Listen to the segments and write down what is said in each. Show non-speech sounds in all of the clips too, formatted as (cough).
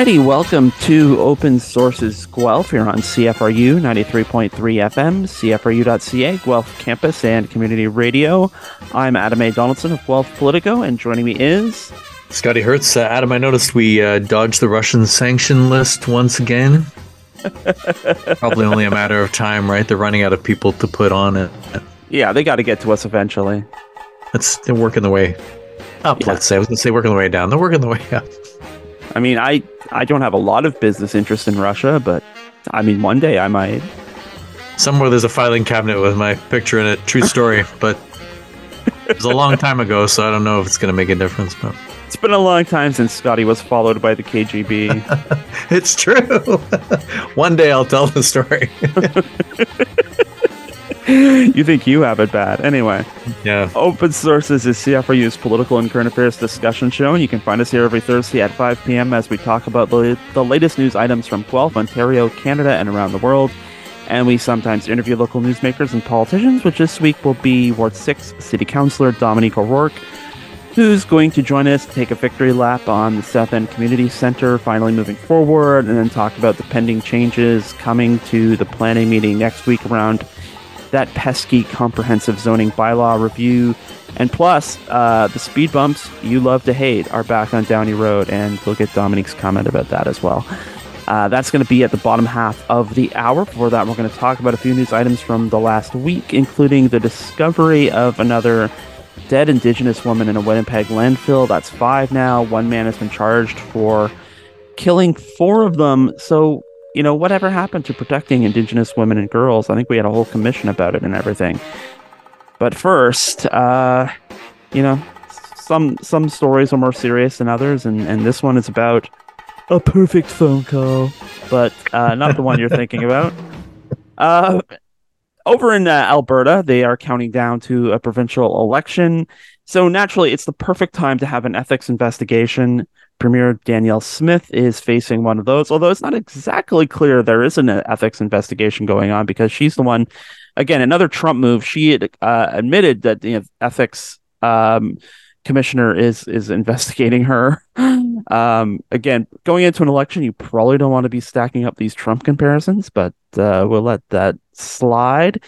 Alrighty, welcome to Open Sources Guelph here on CFRU 93.3 FM, CFRU.ca, Guelph Campus and Community Radio. I'm Adam A. Donaldson of Guelph Politico, and joining me is Scotty Hertz. Uh, Adam, I noticed we uh, dodged the Russian sanction list once again. (laughs) Probably only a matter of time, right? They're running out of people to put on it. Yeah, they got to get to us eventually. It's they're working the way up. Yeah. Let's say I was going to say working the way down. They're working the way up. I mean, I I don't have a lot of business interest in Russia, but I mean, one day I might. Somewhere there's a filing cabinet with my picture in it. True story, (laughs) but it was a long time ago, so I don't know if it's going to make a difference. But it's been a long time since Scotty was followed by the KGB. (laughs) it's true. (laughs) one day I'll tell the story. (laughs) you think you have it bad. Anyway. Yeah. Open Sources is CFRU's political and current affairs discussion show, and you can find us here every Thursday at 5 p.m. as we talk about the, the latest news items from Guelph, Ontario, Canada, and around the world. And we sometimes interview local newsmakers and politicians, which this week will be Ward 6 City Councillor Dominique O'Rourke, who's going to join us to take a victory lap on the South End Community Center, finally moving forward, and then talk about the pending changes coming to the planning meeting next week around that pesky comprehensive zoning bylaw review. And plus, uh, the speed bumps you love to hate are back on Downey Road, and we'll get Dominique's comment about that as well. Uh, that's going to be at the bottom half of the hour. Before that, we're going to talk about a few news items from the last week, including the discovery of another dead Indigenous woman in a Winnipeg landfill. That's five now. One man has been charged for killing four of them. So you know, whatever happened to protecting Indigenous women and girls? I think we had a whole commission about it and everything. But first, uh, you know, some some stories are more serious than others, and, and this one is about a perfect phone call, but uh, not the one you're thinking about. (laughs) Uh, over in uh, Alberta, they are counting down to a provincial election. So naturally, it's the perfect time to have an ethics investigation Premier Danielle Smith is facing one of those, although it's not exactly clear there is an ethics investigation going on because she's the one, again, another Trump move. She had uh, admitted that the ethics um, commissioner is is investigating her. (laughs) um, again, going into an election, you probably don't want to be stacking up these Trump comparisons, but uh, we'll let that slide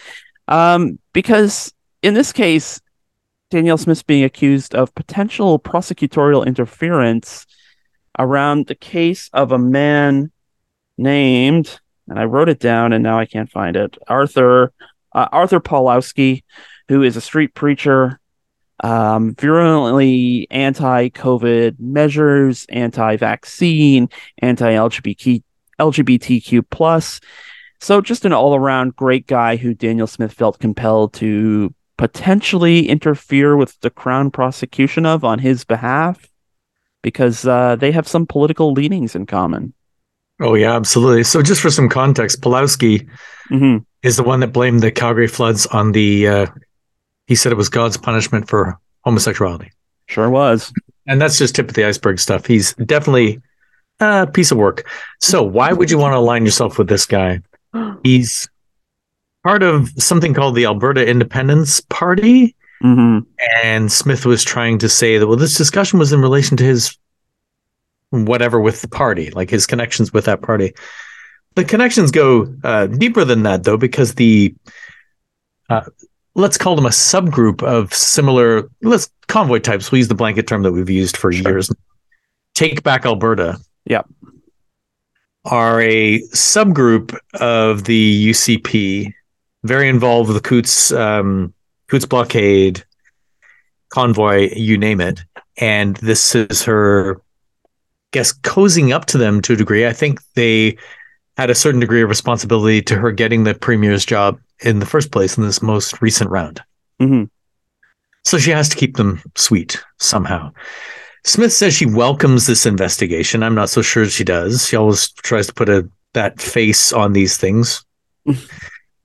um, because in this case, Danielle Smith's being accused of potential prosecutorial interference around the case of a man named, and I wrote it down and now I can't find it, Arthur uh, Arthur Pawlowski, who is a street preacher, um, virulently anti-COVID measures, anti-vaccine, anti-LGBT LGBTQ plus. So just an all-around great guy who Danielle Smith felt compelled to potentially interfere with the Crown prosecution of on his behalf because uh, they have some political leanings in common. Oh yeah, absolutely. So just for some context, Pawlowski mm-hmm. is the one that blamed the Calgary floods on the. Uh, he said it was God's punishment for homosexuality. Sure was. And that's just tip of the iceberg stuff. He's definitely a piece of work. So why would you want to align yourself with this guy? (gasps) He's part of something called the Alberta Independence Party, Mm-hmm. And Smith was trying to say that, well, this discussion was in relation to his whatever with the party, like his connections with that party. The connections go uh, deeper than that, though, because the uh, let's call them a subgroup of similar let's convoy types. We'll use the blanket term that we've used for sure. years. Take back Alberta. Yep. Are a subgroup of the UCP, very involved with the Coutts um, Coutts blockade, convoy, you name it. And this is her, I guess, cozying up to them to a degree. I think they had a certain degree of responsibility to her getting the premier's job in the first place in this most recent round. Mm-hmm. So she has to keep them sweet somehow. Smith says she welcomes this investigation. I'm not so sure she does. She always tries to put a that face on these things. (laughs)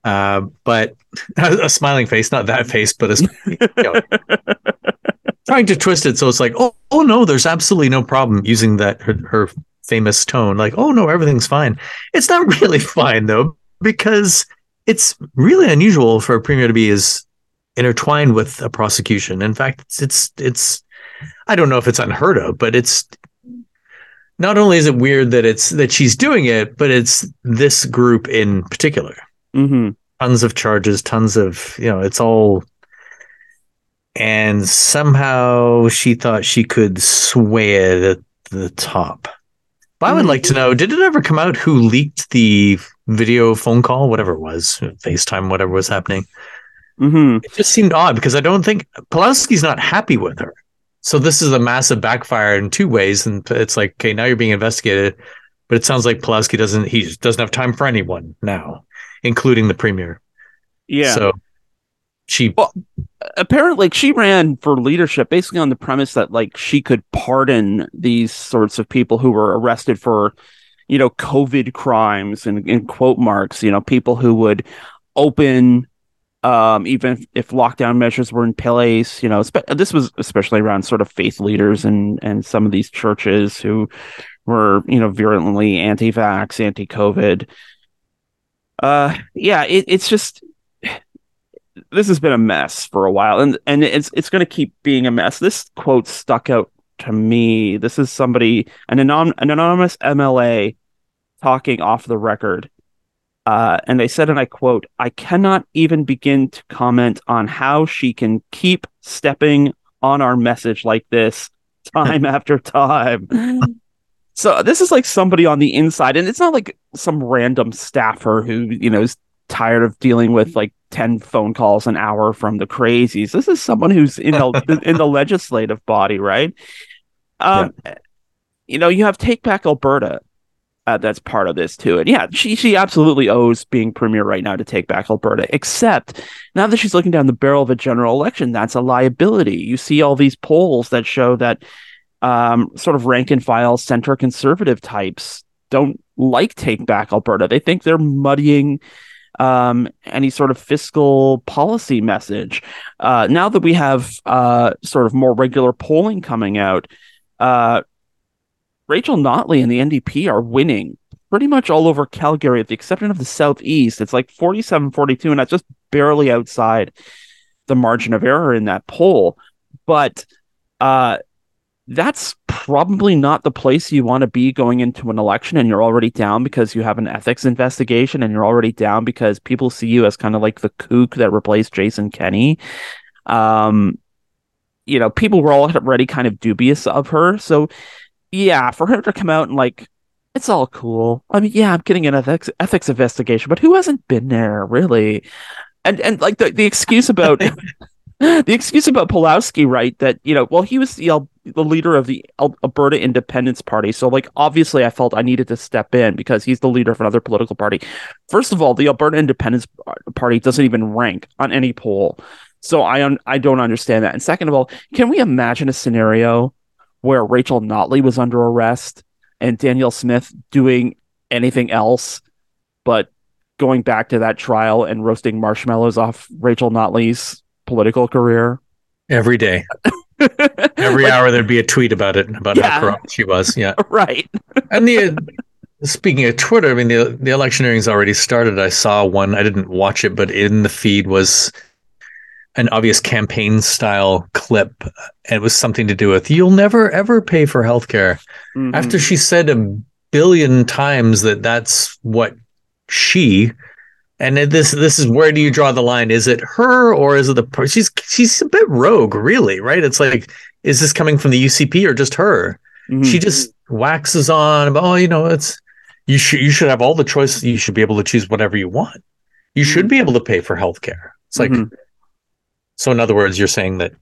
Uh, but (laughs) a smiling face, not that face, but a, you (laughs) know, (laughs) trying to twist it so it's like, oh, oh no, there's absolutely no problem using that her, her famous tone, like, oh no, everything's fine. It's not really fine though, because it's really unusual for a premier to be as intertwined with a prosecution. In fact, it's it's it's I don't know if it's unheard of, but it's not only is it weird that it's that she's doing it, but it's this group in particular. Mm-hmm. Tons of charges, tons of you know, it's all. And somehow she thought she could sway it at the top. But I would like to know: Did it ever come out who leaked the video phone call, whatever it was, FaceTime, whatever was happening? Mm-hmm. It just seemed odd because I don't think Pawlowski's not happy with her. So this is a massive backfire in two ways, and it's like, okay, now you're being investigated, but it sounds like Pawlowski doesn't he just doesn't have time for anyone now, including the premier. Yeah. So she Well, apparently she ran for leadership basically on the premise that like she could pardon these sorts of people who were arrested for you know covid crimes and in quote marks you know people who would open um even if, if lockdown measures were in place you know spe- this was especially around sort of faith leaders and and some of these churches who were you know virulently anti-vax anti-covid uh yeah it, it's just this has been a mess for a while and and it's it's going to keep being a mess. This quote stuck out to me. This is somebody an, anon- an anonymous mla talking off the record uh, and they said and i quote i cannot even begin to comment on how she can keep stepping on our message like this (laughs) time after time (laughs) so this is like somebody on the inside and it's not like some random staffer who you know is tired of dealing with like 10 phone calls an hour from the crazies. This is someone who's in the (laughs) in the legislative body, right? Um you know, you have Take Back Alberta uh, that's part of this too. And yeah, she she absolutely owes being premier right now to Take Back Alberta. Except now that she's looking down the barrel of a general election, that's a liability. You see all these polls that show that um, sort of rank and file center conservative types don't like Take Back Alberta. They think they're muddying um, any sort of fiscal policy message. Uh, now that we have uh, sort of more regular polling coming out, uh, Rachel Notley and the NDP are winning pretty much all over Calgary, with the exception of the Southeast. It's like 47 42, and that's just barely outside the margin of error in that poll. But uh, that's probably not the place you want to be going into an election and you're already down because you have an ethics investigation and you're already down because people see you as kind of like the kook that replaced Jason Kenney. Um, you know, people were already kind of dubious of her. So, yeah, for her to come out and like, it's all cool. I mean, yeah, I'm getting an ethics ethics investigation, but who hasn't been there really? And and like the, the excuse about (laughs) (laughs) the excuse about Pawlowski, right? That you know, well, he was the the leader of the Alberta Independence Party, so like obviously, I felt I needed to step in because he's the leader of another political party. First of all, the Alberta Independence Party doesn't even rank on any poll, so I un- I don't understand that. And second of all, can we imagine a scenario where Rachel Notley was under arrest and Danielle Smith doing anything else but going back to that trial and roasting marshmallows off Rachel Notley's political career every day. (laughs) (laughs) every like, hour there'd be a tweet about it about yeah, how corrupt she was. Yeah, (laughs) right. and the speaking of Twitter, I mean the the electioneering's already started. I saw one. I didn't watch it, but in the feed was an obvious campaign style clip. It was something to do with you'll never ever pay for healthcare. Mm-hmm. After she said a billion times that that's what she and this this is where do you draw the line? Is it her or is it the she's she's a bit rogue, really, right? It's like is this coming from the UCP or just her? Mm-hmm. She just waxes on about oh, you know, it's you should you should have all the choices. You should be able to choose whatever you want. You should mm-hmm. be able to pay for healthcare. It's like mm-hmm. so. In other words, you're saying that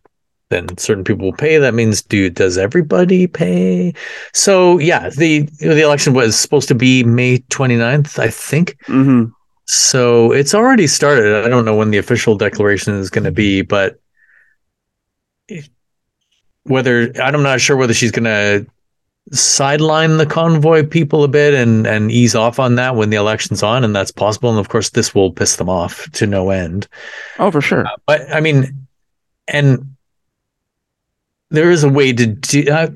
then certain people will pay. That means, dude, does everybody pay? So yeah, the the election was supposed to be May 29th, I think. Mm-hmm. So it's already started. I don't know when the official declaration is going to be, but whether I'm not sure whether she's going to sideline the convoy people a bit and and ease off on that when the election's on, and that's possible. And of course, this will piss them off to no end. Oh, for sure. Uh, but I mean, and there is a way to do. Uh,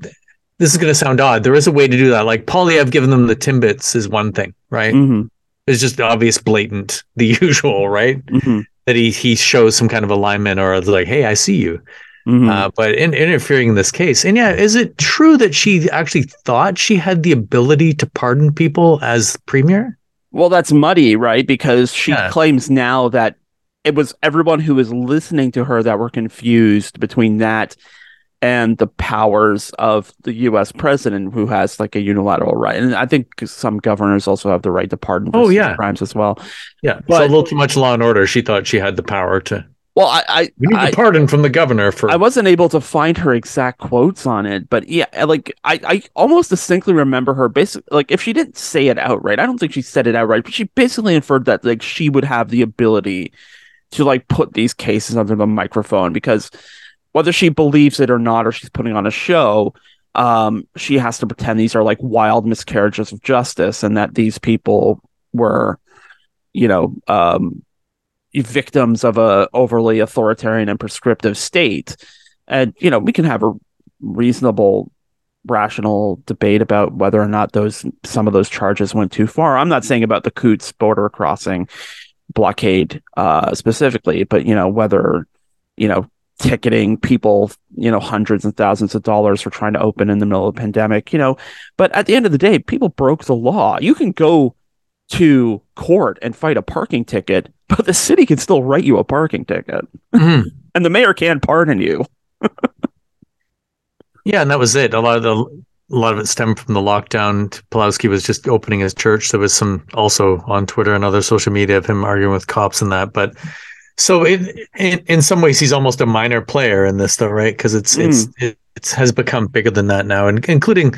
this is going to sound odd. There is a way to do that. Like Polly, I've given them the timbits is one thing, right? Mm-hmm is just obvious, blatant, the (laughs) usual, right? Mm-hmm. That he he shows some kind of alignment or like, hey, I see you. Mhm. uh, but in, interfering in this case. And yeah, is it true that she actually thought she had the ability to pardon people as premier? Well, that's muddy, right? Because she Yeah. claims now that it was everyone who was listening to her that were confused between that and the powers of the U.S. president, who has like a unilateral right. And I think some governors also have the right to pardon Oh, yeah. crimes as well. Yeah, so a little too much law and order. She thought she had the power to. Well, I I, We need I, a pardon from the governor for. I wasn't able to find her exact quotes on it, but yeah, like I, I almost distinctly remember her basically like if she didn't say it outright, I don't think she said it outright, but she basically inferred that like she would have the ability to like put these cases under the microphone because whether she believes it or not, or she's putting on a show, um, she has to pretend these are like wild miscarriages of justice and that these people were, you know, um, victims of a overly authoritarian and prescriptive state. And you know, we can have a reasonable rational debate about whether or not those some of those charges went too far. I'm not saying about the Coutts border crossing blockade uh specifically, but you know, whether you know ticketing people, you know, hundreds and thousands of dollars for trying to open in the middle of a pandemic, you know, but at the end of the day, people broke the law. You can go to court and fight a parking ticket, (laughs) but the city can still write you a parking ticket Mhm. (laughs) and the mayor can pardon you. (laughs) Yeah, and that was it. A lot of the a lot of it stemmed from the lockdown. Pawlowski was just opening his church. There was some also on Twitter and other social media of him arguing with cops and that. But so in in, in some ways, he's almost a minor player in this, though, right? Because it's it's it, it's has become bigger than that now, and including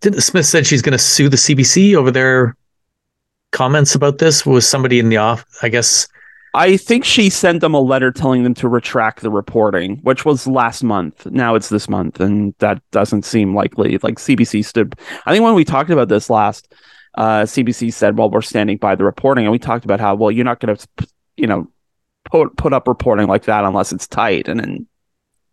didn't Smith said she's going to sue the CBC over their comments about this. Was somebody in the off? I guess I think she sent them a letter telling them to retract the reporting, which was last month. Now it's this month, and that doesn't seem likely. Like CBC stood. I think when we talked about this last, uh, CBC said, "Well, we're standing by the reporting," and we talked about how well you're not going to, you know, put put up reporting like that unless it's tight, and then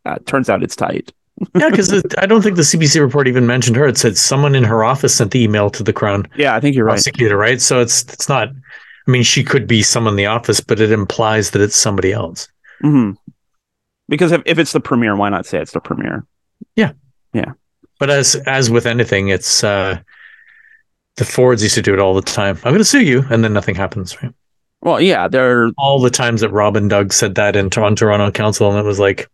uh, turns out it's tight. (laughs) yeah, because I don't think the CBC report even mentioned her. It said someone in her office sent the email to the Crown Yeah, I think you're right. prosecutor, right? So it's it's not. I mean, she could be someone in the office, but it implies that it's somebody else. hmm Because if, if it's the premier, why not say it's the premier? Yeah. Yeah. But as as with anything, it's uh the Fords used to do it all the time. I'm going to sue you, and then nothing happens. Right? Well, yeah, there are All the times that Rob and Doug said that in Toronto, Toronto Council, and it was like,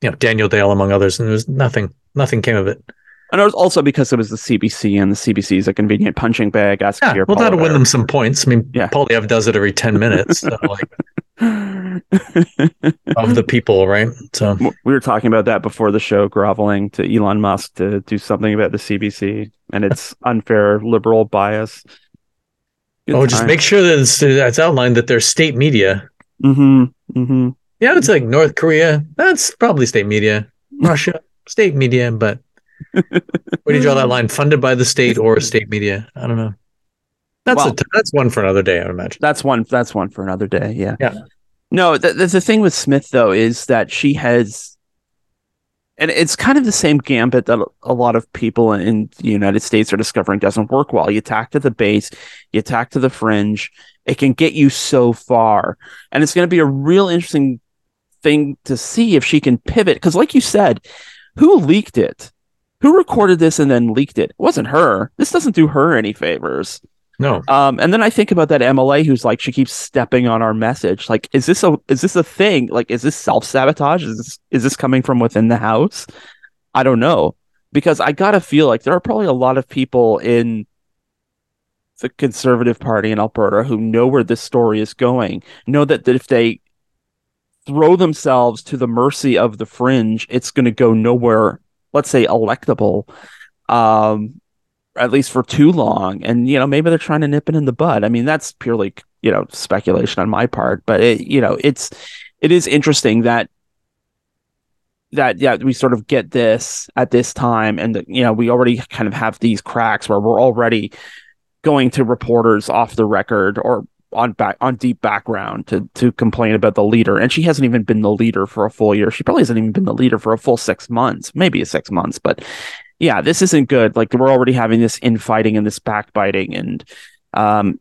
you know, Daniel Dale among others, and there was nothing. Nothing came of it. and it was also because it was the CBC, and the CBC is a convenient punching bag. Ask Yeah, your well, that'll win them some points. I mean, Yeah. Poilievre does it every ten minutes so, (laughs) like, of the people, right? So we were talking about that before the show, groveling to Elon Musk to do something about the CBC and its unfair liberal bias. Oh, just make sure that it's, it's outlined that they're state media. hmm hmm Yeah, it's like North Korea. That's probably state media. Russia, state media. But (laughs) where do you draw that line? Funded by the state or state media? I don't know. That's Well- a, that's one for another day, I would imagine. That's one. That's one for another day. Yeah. Yeah. No, the, the the thing with Smith though is that she has, and it's kind of the same gambit that a lot of people in the United States are discovering doesn't work well. You attack to the base, you attack to the fringe. It can get you so far, and it's going to be a real interesting thing to see if she can pivot. Because, like you said, who leaked it? Who recorded this and then leaked it? It wasn't her. This doesn't do her any favors. No, Um, and then I think about that MLA who's like, she keeps stepping on our message. Like, is this a is this a thing? Like, is this self sabotage? Is this is this coming from within the house? I don't know because I gotta feel like there are probably a lot of people in the Conservative Party in Alberta who know where this story is going. Know that, that if they throw themselves to the mercy of the fringe, it's going to go nowhere. Let's say electable. Um, at least for too long. And you know maybe they're trying to nip it in the bud. I mean that's purely you know speculation on my part. But it, you know it's it is interesting that that yeah we sort of get this at this time. And you know we already kind of have these cracks where we're already going to reporters off the record or on back on deep background to to complain about the leader. And she hasn't even been the leader for a full year. She probably hasn't even been the leader for a full six months maybe six months but yeah, this isn't good. Like we're already having this infighting and this backbiting, and um,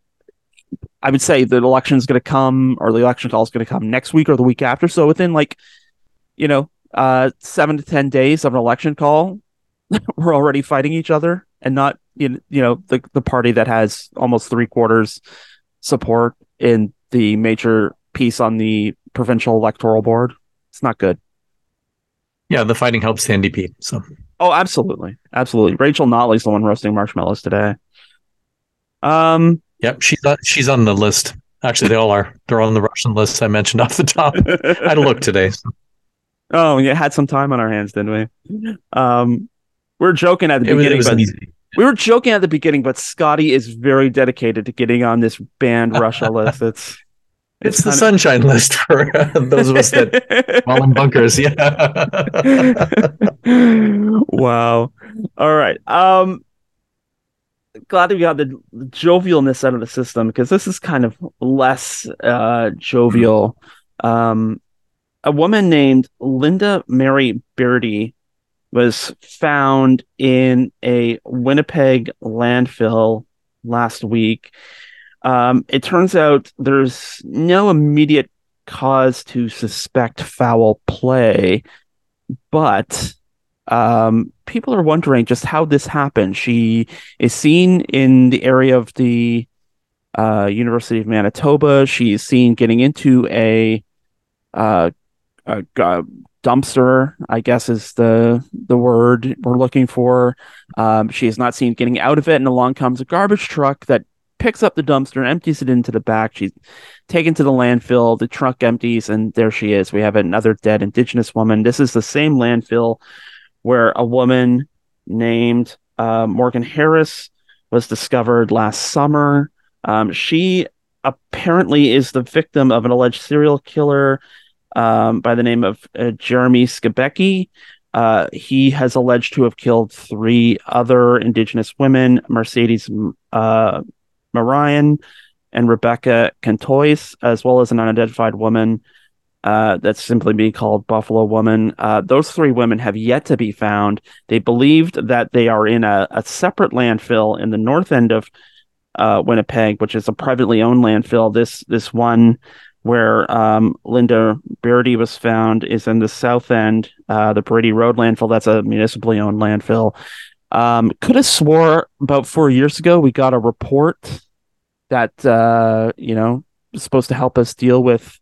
I would say the election is going to come, or the election call is going to come next week or the week after. So within like, you know, uh, seven to ten days of an election call, (laughs) we're already fighting each other, and not you know the the party that has almost three quarters support in the major piece on the provincial electoral board. It's not good. Yeah, the fighting helps the NDP. So. Oh, absolutely, absolutely. Rachel Notley's the one roasting marshmallows today. Um. Yep, she's on, she's on the list. Actually, they all are. They're on the Russian list I mentioned off the top. I had a look (laughs) today. Oh, yeah, had some time on our hands, didn't we? Um, we are joking at the it beginning. Was, but, easy. We were joking at the beginning, but Scotty is very dedicated to getting on this banned Russia (laughs) list. It's it's, it's the sunshine list for uh, (laughs) those of us that while in bunkers. Yeah. (laughs) wow. All right. Um, glad we got the jovialness out of the system because this is kind of less uh, jovial. Um, a woman named Linda Mary Beardy was found in a Winnipeg landfill last week. Um, it turns out there's no immediate cause to suspect foul play, but um, people are wondering just how this happened. She is seen in the area of the uh, University of Manitoba. She's seen getting into a, uh, a, a, dumpster, I guess is the the word we're looking for. Um, she is not seen getting out of it, and along comes a garbage truck that picks up the dumpster and empties it into the back. She's taken to the landfill. The truck empties, and there she is. We have another dead Indigenous woman. This is the same landfill where a woman named uh, Morgan Harris was discovered last summer. Um, she apparently is the victim of an alleged serial killer um, by the name of uh, Jeremy Skibicki. Uh, he has alleged to have killed three other Indigenous women, Mercedes uh, Myran and Rebecca Contois, as well as an unidentified woman uh, that's simply being called Buffalo Woman. Uh, those three women have yet to be found. They believed that they are in a, a separate landfill in the north end of uh, Winnipeg, which is a privately owned landfill. This this one where um, Linda Beardy was found is in the south end, uh, the Brady Road landfill. That's a municipally owned landfill. Um, could have swore about four years ago we got a report that uh, you know supposed to help us deal with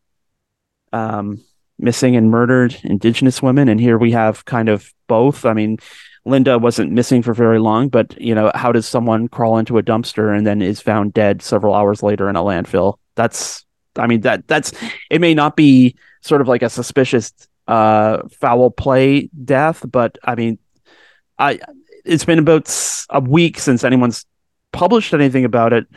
um, missing and murdered Indigenous women, and here we have kind of both. I mean, Linda wasn't missing for very long, but you know, how does someone crawl into a dumpster and then is found dead several hours later in a landfill? That's, I mean, that that's it may not be sort of like a suspicious uh, foul play death, but I mean, I it's been about a week since anyone's published anything about it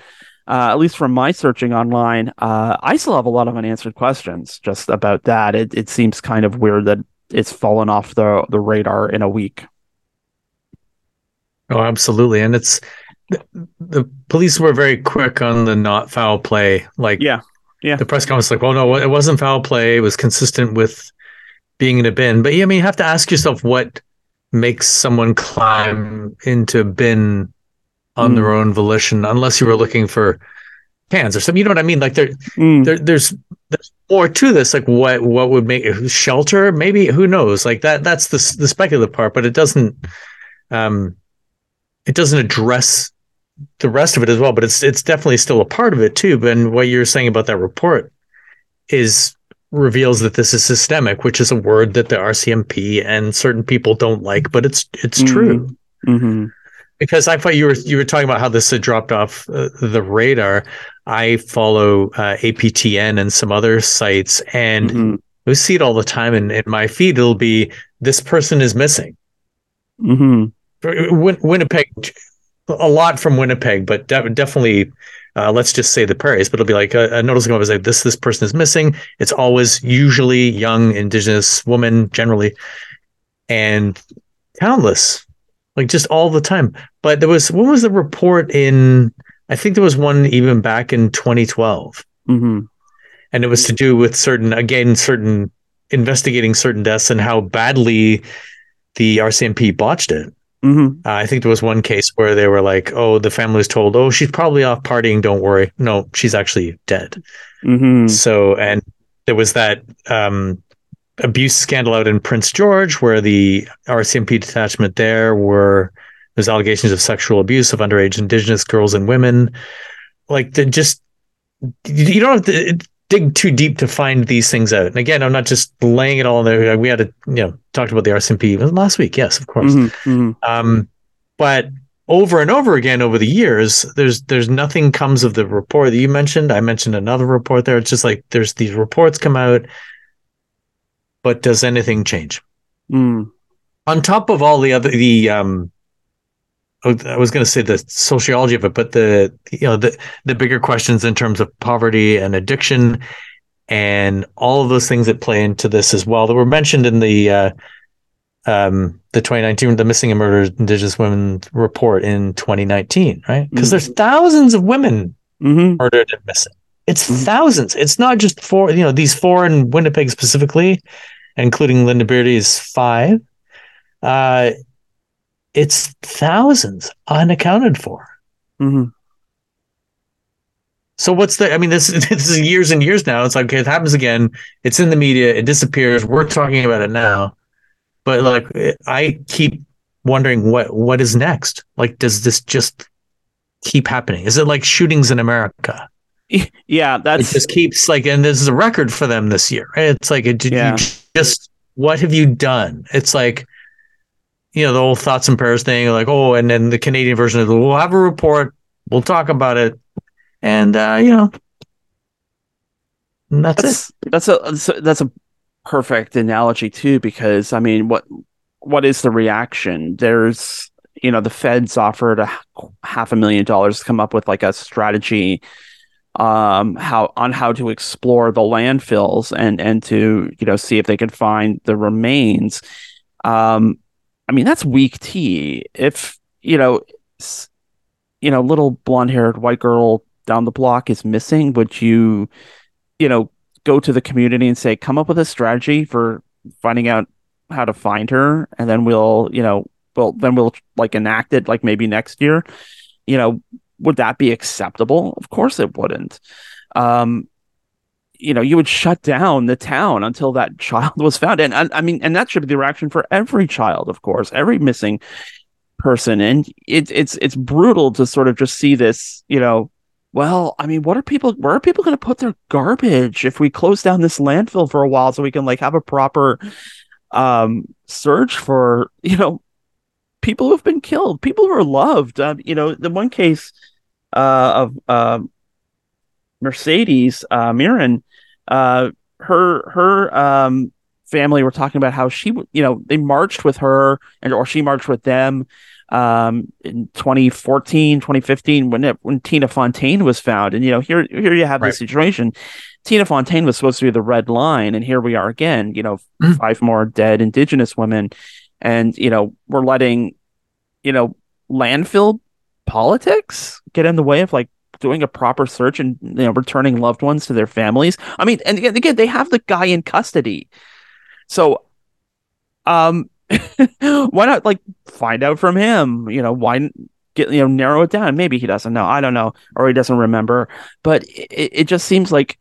uh, at least from my searching online, uh, I still have a lot of unanswered questions just about that. It it seems kind of weird that it's fallen off the the radar in a week. Oh, absolutely, and it's the, the police were very quick on the not foul play. Like, yeah, yeah. The press conference, like, well, no, it wasn't foul play. It was consistent with being in a bin. But yeah, I mean, you have to ask yourself what makes someone climb into a bin on mm. their own volition, unless you were looking for pans or something. You know what I mean? Like there, mm. there there's there's more to this. Like what what would make shelter? Maybe who knows? Like that that's the the speculative part, but it doesn't um it doesn't address the rest of it as well. But it's it's definitely still a part of it too. But what you're saying about that report is reveals that this is systemic, which is a word that the RCMP and certain people don't like, but it's it's mm. true. Mm-hmm because I thought you were you were talking about how this had dropped off uh, the radar. I follow uh, APTN and some other sites, and mm-hmm. we see it all the time. And in, in my feed, it'll be this person is missing. Mm-hmm. Win- Winnipeg, a lot from Winnipeg, but de- definitely. Uh, let's just say the prairies, but it'll be like a, a notice going up is like this this person is missing. It's always usually young Indigenous woman, generally, and countless like just all the time. But there was what was the report in? I think there was one even back in 2012, mm-hmm. and it was to do with certain again certain investigating certain deaths and how badly the RCMP botched it. Mm-hmm. Uh, I think there was one case where they were like, "Oh, the family was told, oh, she's probably off partying. Don't worry. No, she's actually dead." Mm-hmm. So, and there was that um, abuse scandal out in Prince George, where the RCMP detachment there were there's allegations of sexual abuse of underage Indigenous girls and women. Like the just you don't have to dig too deep to find these things out. And again, I'm not just laying it all in there. We had a you know talked about the RCMP last week. Yes, of course. Mm-hmm, mm-hmm. Um, but over and over again over the years, there's there's nothing comes of the report that you mentioned. I mentioned another report there. It's just like there's these reports come out but does anything change? Mm. On top of all the other the um I was going to say the sociology of it, but the you know the the bigger questions in terms of poverty and addiction, and all of those things that play into this as well that were mentioned in the uh, um, the 2019 the missing and murdered Indigenous women report in 2019, right? Because mm-hmm. there's thousands of women mm-hmm. murdered and missing. It's mm-hmm. thousands. It's not just four, you know, these four in Winnipeg specifically, including Linda Beardy's five. Uh, it's thousands unaccounted for. Mm-hmm. So what's the? I mean, this (laughs) this is years and years now. It's like okay, it happens again. It's in the media. It disappears. We're talking about it now, but like I keep wondering what what is next. Like, does this just keep happening? Is it like shootings in America? (laughs) Yeah, that's it just keeps like, and this is a record for them this year. Right? It's like, it, yeah. Just what have you done? It's like, you know, the whole thoughts and prayers thing, like, oh, and then the Canadian version of the, we'll have a report, we'll talk about it, and uh, you know, that's, that's it. That's a that's a perfect analogy too, because I mean, what what is the reaction? There's you know, the feds offered a half a million dollars to come up with like a strategy um how on how to explore the landfills and and to you know see if they can find the remains. Um i mean that's weak tea. If you know you know little blonde haired white girl down the block is missing would you you know go to the community and say come up with a strategy for finding out how to find her and then we'll you know well then we'll like enact it like maybe next year. You know would that be acceptable? Of course it wouldn't. Um, you know, you would shut down the town until that (laughs) child was found. And I, I mean, and that should be the reaction for every child, of course, every missing person. And it's it's it's brutal to sort of just see this, you know, well, I mean, what are people where are people gonna put their garbage if we close down this landfill for a while so we can like have a proper um search for, you know, people who've been killed, people who are loved. Um, you know, the one case uh, of uh, Mercedes uh, Myran, uh, her her um, family were talking about how she, you know, they marched with her and or she marched with them um, in 2014, 2015 when it, when Tina Fontaine was found, and you know here here you have right. this situation. Tina Fontaine was supposed to be the red line, and here we are again. You know, mm. five more dead Indigenous women, and you know we're letting you know landfill politics get in the way of like doing a proper search and you know returning loved ones to their families? I mean and again they have the guy in custody. So um (laughs) why not like find out from him? You know why get you know narrow it down? Maybe he doesn't know. I don't know. Or he doesn't remember. But it, it just seems like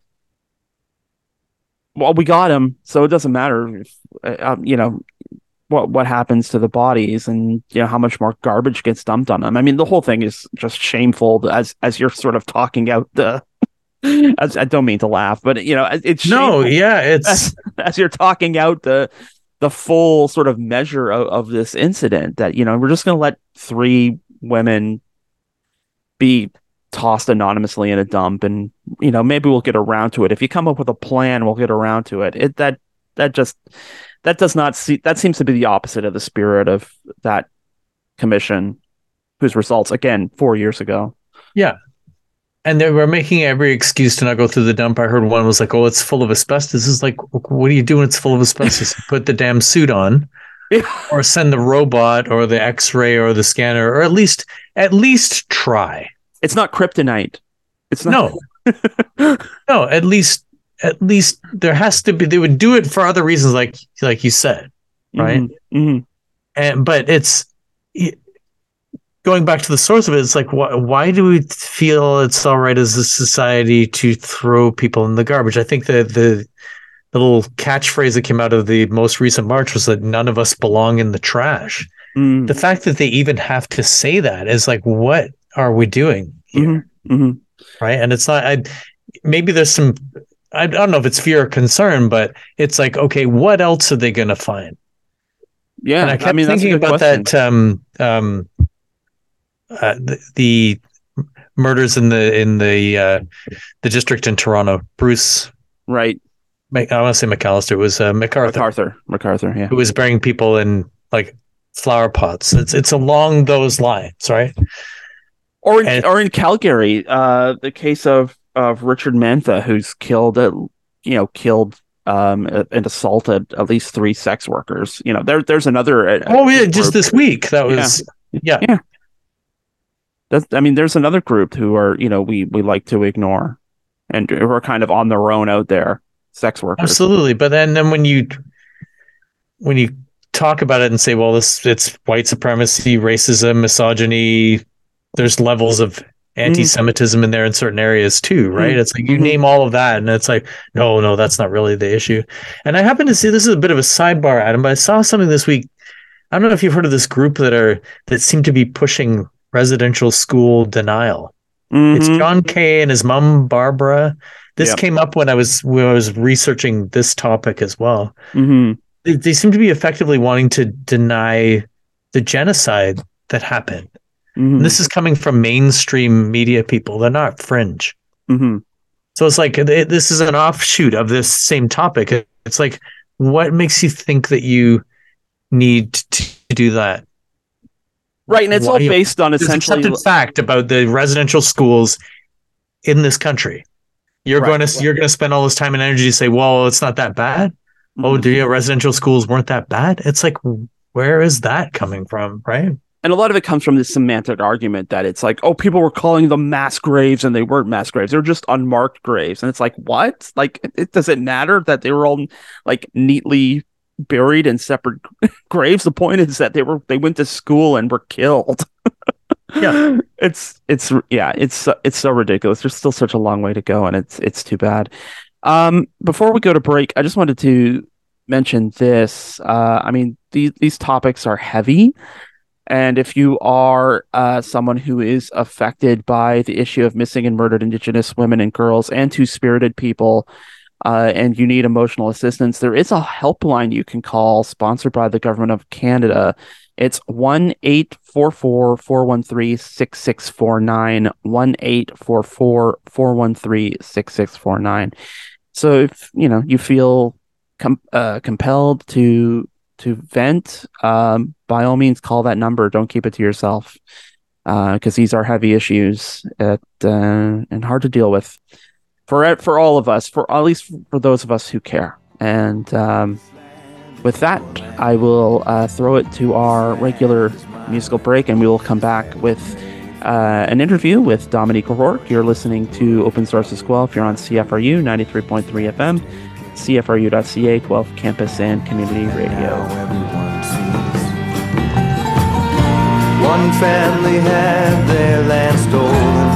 well we got him so it doesn't matter if uh, um, you know what what happens to the bodies and you know how much more garbage gets dumped on them. I mean, the whole thing is just shameful as as you're sort of talking out the. (laughs) As, I don't mean to laugh, but you know it's no, yeah, (laughs) it's as, as, you're talking out the the full sort of measure of, of this incident that you know we're just going to let three women be tossed anonymously in a dump and you know maybe we'll get around to it if you come up with a plan we'll get around to it it that that just that does not see that seems to be the opposite of the spirit of that commission whose results again four years ago. Yeah. And they were making every excuse to not go through the dump. I heard one was like oh it's full of asbestos. Is like what are you doing it's full of asbestos? (laughs) Put the damn suit on or send the robot or the x-ray or the scanner or at least at least try. It's not kryptonite. It's not no. (laughs) No at least at least there has to be they would do it for other reasons like like you said right mm-hmm. Mm-hmm. and but it's going back to the source of it it's like why, why do we feel it's all right as a society to throw people in the garbage i think that the the little catchphrase that came out of the most recent march was that none of us belong in the trash. Mm. The fact that they even have to say that is like, what are we doing here? Mhm, mhm. Right. And it's not, I, maybe there's some, I don't know if it's fear or concern, but it's like, okay, what else are they going to find? Yeah, and I kept mean, that's a thinking about question. that, um, um, uh, the, the murders in the, in the, uh, the district in Toronto, Bruce, right? I want to say McAllister it was uh, MacArthur, MacArthur, MacArthur, yeah. who was burying people in like flower pots. It's, it's along those lines, right? Or in, And- or in Calgary, uh, the case of of Richard Mantha, who's killed, uh, you know, killed um and assaulted at least three sex workers. You know, there there's another. uh, Oh yeah, just this week. That was Yeah. was yeah. That's, I mean, there's another group who are you know we we like to ignore, and who are kind of on their own out there, sex workers. Absolutely. But then then when you when you talk about it and say, well, this it's white supremacy, racism, misogyny, there's levels of anti-Semitism in there in certain areas too, right? Mm. It's like you Mhm. name all of that, and it's like, no, no, that's not really the issue. And I happen to see this is a bit of a sidebar, Adam, but I saw something this week. I don't know if you've heard of this group that are that seem to be pushing residential school denial. It's Mhm. John Kay and his mom Barbara. This Yep. came up when I was when I was researching this topic as well. Mhm. They, they seem to be effectively wanting to deny the genocide that happened. Mhm. And this is coming from mainstream media people. They're not fringe. Mhm. So it's like it- this is an offshoot of this same topic. It's like what makes you think that you need to do that? Right, and it's all Why- based on essentially. accepted fact about the residential schools in this country. You're Right. going to you're going to spend all this time and energy to say, "Well, it's not that bad." Oh, Mhm. do you residential schools weren't that bad? It's like, where is that coming from, right? And a lot of it comes from this semantic argument that it's like, oh, people were calling them mass graves and they weren't mass graves; they're just unmarked graves. And it's like, what? Like, it, it does it matter that they were all like neatly buried in separate (laughs) graves? The point is that they were they went to school and were killed. Yeah. (laughs) it's it's yeah, it's so- it's so ridiculous. There's still such a long way to go, and it's it's too bad. Um, before we go to break, I just wanted to mention this. Uh, I mean, these these topics are heavy. And if you are uh, someone who is affected by the issue of missing and murdered Indigenous women and girls and two spirited people, uh, and you need emotional assistance, there is a helpline you can call sponsored by the Government of Canada. It's 1 844 413 6649. 1 844 413 6649. So if you know you feel com- uh, compelled to to vent, um, by all means, call that number. Don't keep it to yourself, because these are heavy issues at, uh, and hard to deal with for for all of us. For at least for those of us who care. And um, with that, I will uh, throw it to our regular musical break, and we will come back with. Uh, an interview with Dominique O'Rourke. You're listening to Open Sources Guelph. You're on CFRU 93.3 FM, CFRU.ca, Guelph Campus and Community Radio. One family had their land stolen.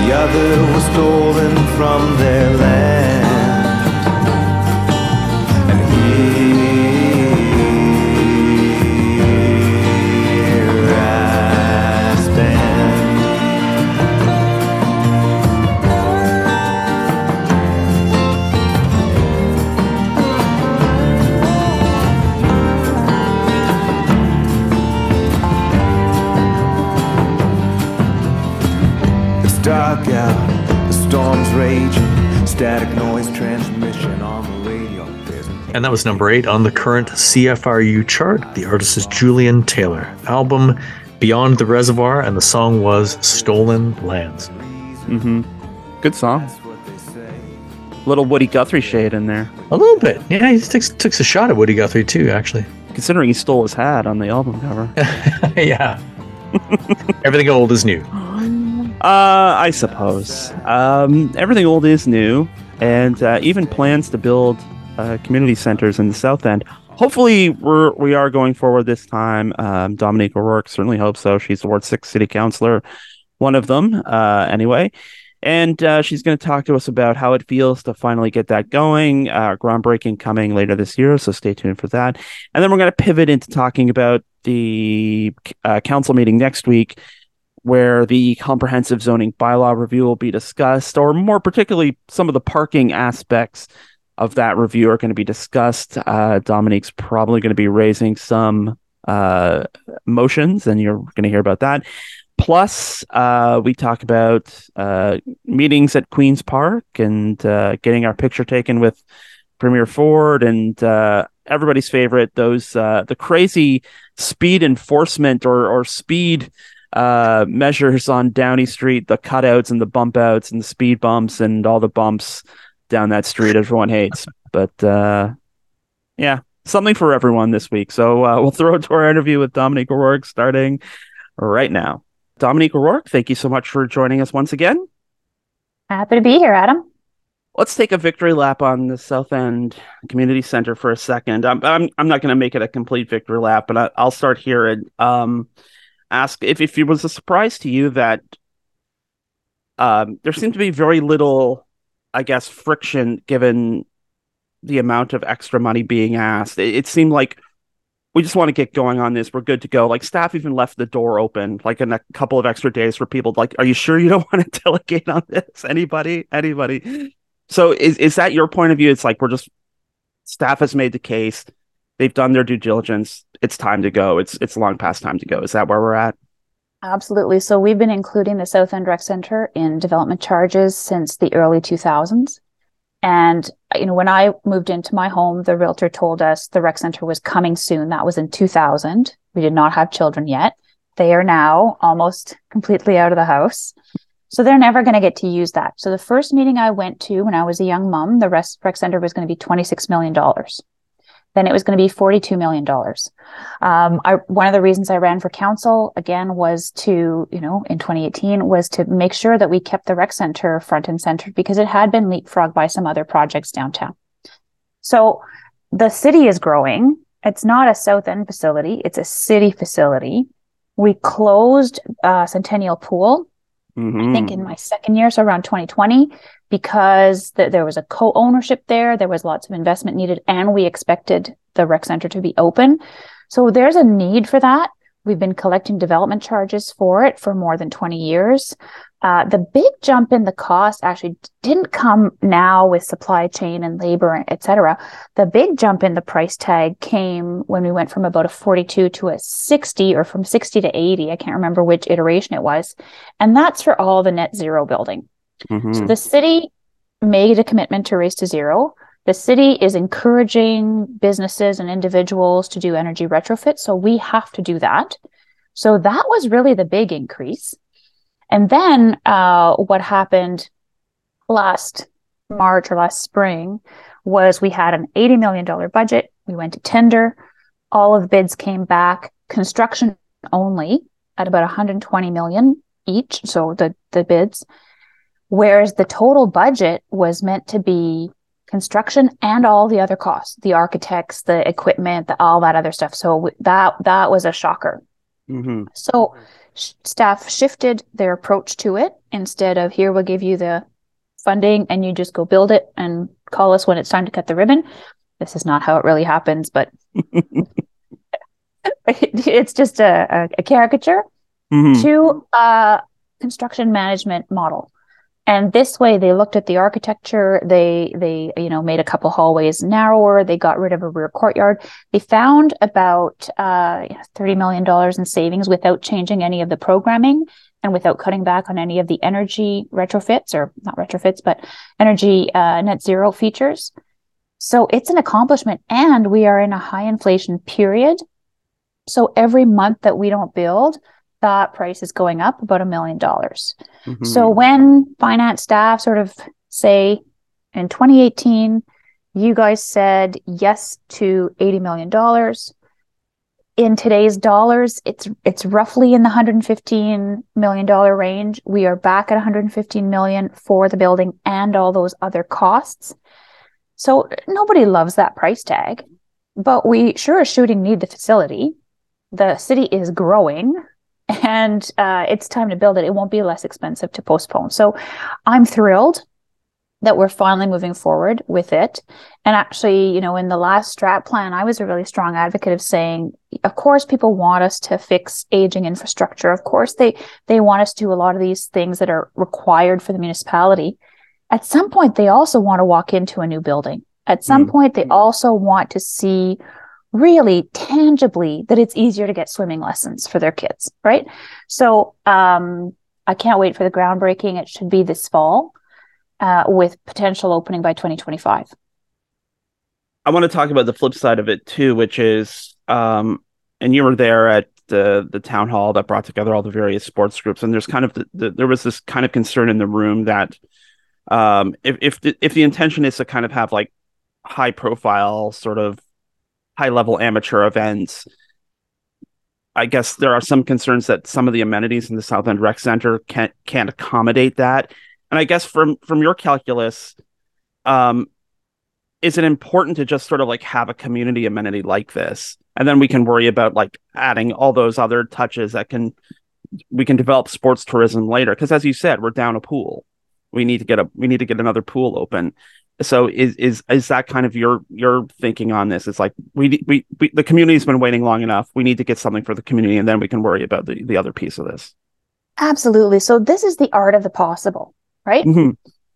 The other was stolen from their land. It's dark out, the storm's raging, static noise transmission on the radio. And that was number eight on the current CFRU chart. The artist is Julian Taylor. Album Beyond the Reservoir, and the song was Stolen Lands. Mm-hmm. Good song. what they say. Little Woody Guthrie shade in there, A little bit. Yeah, he takes, takes a shot at Woody Guthrie too, actually. considering he stole his hat on the album cover. (laughs) yeah. (laughs) Everything old is new. Uh, I suppose. Um, everything old is new, and uh, even plans to build uh, community centers in the South End. Hopefully, we're we are going forward this time. Um, Dominique O'Rourke certainly hopes so. She's the Ward Six City Councilor, one of them. Uh, anyway, and uh, she's going to talk to us about how it feels to finally get that going. Uh, groundbreaking coming later this year, so stay tuned for that. And then we're going to pivot into talking about the uh, council meeting next week, where the comprehensive zoning bylaw review will be discussed, or more particularly, some of the parking aspects of that review are going to be discussed. Uh, Dominique's probably going to be raising some uh, motions, and you're going to hear about that. Plus, uh, we talk about uh, meetings at Queen's Park and uh, getting our picture taken with Premier Ford and uh, everybody's favorite, those the crazy speed enforcement or or speed uh, measures on Downey Street, the cutouts and the bump outs and the speed bumps and all the bumps down that street everyone hates. But yeah, something for everyone this week. So we'll throw it to our interview with Dominique O'Rourke starting right now. Dominique O'Rourke, thank you so much for joining us once again. Happy to be here, Adam. Let's take a victory lap on the South End Community Center for a second. I'm I'm, I'm not going to make it a complete victory lap, but I, will start here and um, ask if, if it was a surprise to you that um, there seemed to be very little, I guess, friction given the amount of extra money being asked. It, it seemed like we just want to get going on this. We're good to go. Like staff even left the door open, like in a couple of extra days for people. Like, are you sure you don't (laughs) want to delegate on this? Anybody? Anybody? So is is that your point of view? It's like we're just staff has made the case. They've done their due diligence. It's time to go. It's it's long past time to go. Is that where we're at? Absolutely. So we've been including the South End Rec Center in development charges since the early 2000s. And you know, when I moved into my home, the realtor told us the rec center was coming soon. That was in 2000. We did not have children yet. They are now almost completely out of the house. So they're never going to get to use that. So the first meeting I went to when I was a young mom, the rec center was going to be $26 million then it was going to be $42 million. Um, I, one of the reasons I ran for council again was to, you know, in 2018 was to make sure that we kept the rec center front and center because it had been leapfrogged by some other projects downtown. So the city is growing. It's not a South End facility. It's a city facility. We closed uh, Centennial Pool Mm-hmm. I think in my second year, so around 2020, because th- there was a co-ownership there, there was lots of investment needed, and we expected the rec center to be open. So there's a need for that. We've been collecting development charges for it for more than 20 years. Uh, the big jump in the cost actually didn't come now with supply chain and labor, et cetera. The big jump in the price tag came when we went from about a 42 to a 60 or from 60 to 80. I can't remember which iteration it was. And that's for all the net zero building. Mm-hmm. So the city made a commitment to race to zero. The city is encouraging businesses and individuals to do energy retrofit. So we have to do that. So that was really the big increase. And then uh, what happened last March or last spring was we had an $80 million budget. We went to tender. All of the bids came back, construction only at about 120 million each. So the, the bids, whereas the total budget was meant to be construction and all the other costs, the architects, the equipment, the, all that other stuff. So that that was a shocker. Mm-hmm. So sh- staff shifted their approach to it instead of here we'll give you the funding and you just go build it and call us when it's time to cut the ribbon. This is not how it really happens, but (laughs) (laughs) it's just a, a caricature mm-hmm. to a construction management model and this way they looked at the architecture. They they you know made a couple hallways narrower. They got rid of a rear courtyard. They found about uh, 30 million dollars in savings without changing any of the programming and without cutting back on any of the energy retrofits or not retrofits but energy uh, net zero features. So it's an accomplishment and we are in a high inflation period. So every month that we don't build that price is going up about a million dollars. Mm-hmm. So when finance staff sort of say in 2018, you guys said yes to 80 million dollars. In today's dollars, it's it's roughly in the 115 million dollar range. We are back at 115 million for the building and all those other costs. So nobody loves that price tag, but we sure as shooting need the facility. The city is growing and uh, it's time to build it. It won't be less expensive to postpone. So I'm thrilled that we're finally moving forward with it. And actually, you know, in the last strat plan, I was a really strong advocate of saying, of course, people want us to fix aging infrastructure. Of course, they they want us to do a lot of these things that are required for the municipality. At some point, they also want to walk into a new building. At some mm. point, they also want to see really tangibly that it's easier to get swimming lessons for their kids, right? So um, I can't wait for the groundbreaking. It should be this fall uh, with potential opening by 2025. I want to talk about the flip side of it too, which is, um, and you were there at the the town hall that brought together all the various sports groups, and there's kind of the, the, there was this kind of concern in the room that um, if if the, if the intention is to kind of have like high profile sort of high level amateur events. I guess there are some concerns that some of the amenities in the South End Rec Center can't can't accommodate that. And I guess from from your calculus, um, is it important to just sort of like have a community amenity like this, and then we can worry about like adding all those other touches that can we can develop sports tourism later. Because as you said, we're down a pool. We need to get a we need to get another pool open so is is is that kind of your your thinking on this? It's like we, we we the community's been waiting long enough. We need to get something for the community and then we can worry about the the other piece of this. Absolutely. So this is the art of the possible right? Mm-hmm.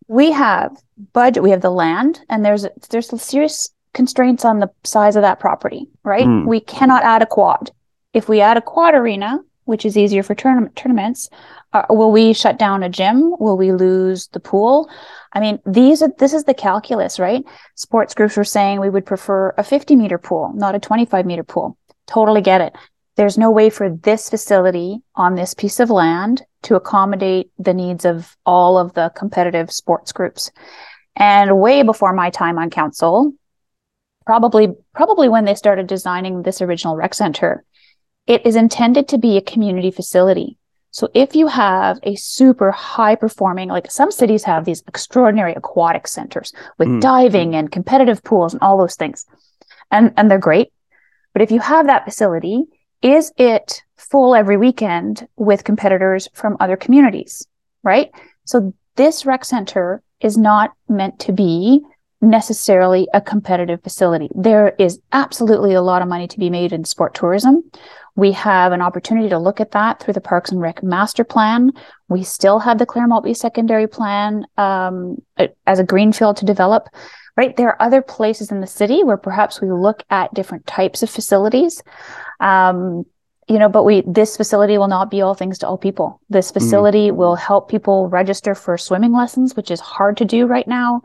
we have budget we have the land and there's there's serious constraints on the size of that property right? Mm. we cannot add a quad. If we add a quad arena which is easier for tourna- tournaments uh, will we shut down a gym? Will we lose the pool I mean, these are this is the calculus, right? Sports groups were saying we would prefer a 50 meter pool, not a 25 meter pool. Totally get it. There's no way for this facility on this piece of land to accommodate the needs of all of the competitive sports groups. And way before my time on council, probably probably when they started designing this original rec center, it is intended to be a community facility. So if you have a super high performing, like some cities have these extraordinary aquatic centers with mm. diving and competitive pools and all those things. And, and they're great. But if you have that facility, is it full every weekend with competitors from other communities? Right. So this rec center is not meant to be necessarily a competitive facility. There is absolutely a lot of money to be made in sport tourism. We have an opportunity to look at that through the Parks and Rec Master Plan. We still have the Clair-Maltby Secondary Plan um, as a greenfield to develop. Right, there are other places in the city where perhaps we look at different types of facilities. Um, you know, but we this facility will not be all things to all people. This mm-hmm. facility mm will help people register for swimming lessons, which is hard to do right now.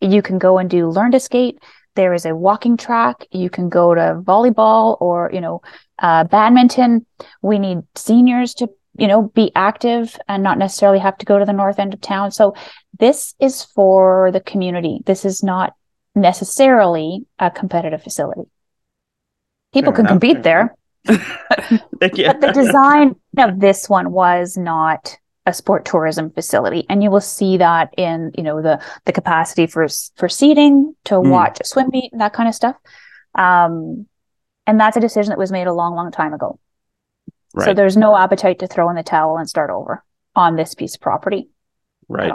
You can go and do learn to skate. There is a walking track. You can go to volleyball or you know uh, badminton. We need seniors to, you know, be active and not necessarily have to go to the north end of town. So this is for the community. This is not necessarily a competitive facility. People Fair can enough. compete there. (laughs) but the design of this one was not a sport tourism facility and you will see that in you know the the capacity for for seating to mm. watch a swim meet and that kind of stuff um and that's a decision that was made a long, long time ago. Right. So there's no appetite to throw in the towel and start over on this piece of property. Right.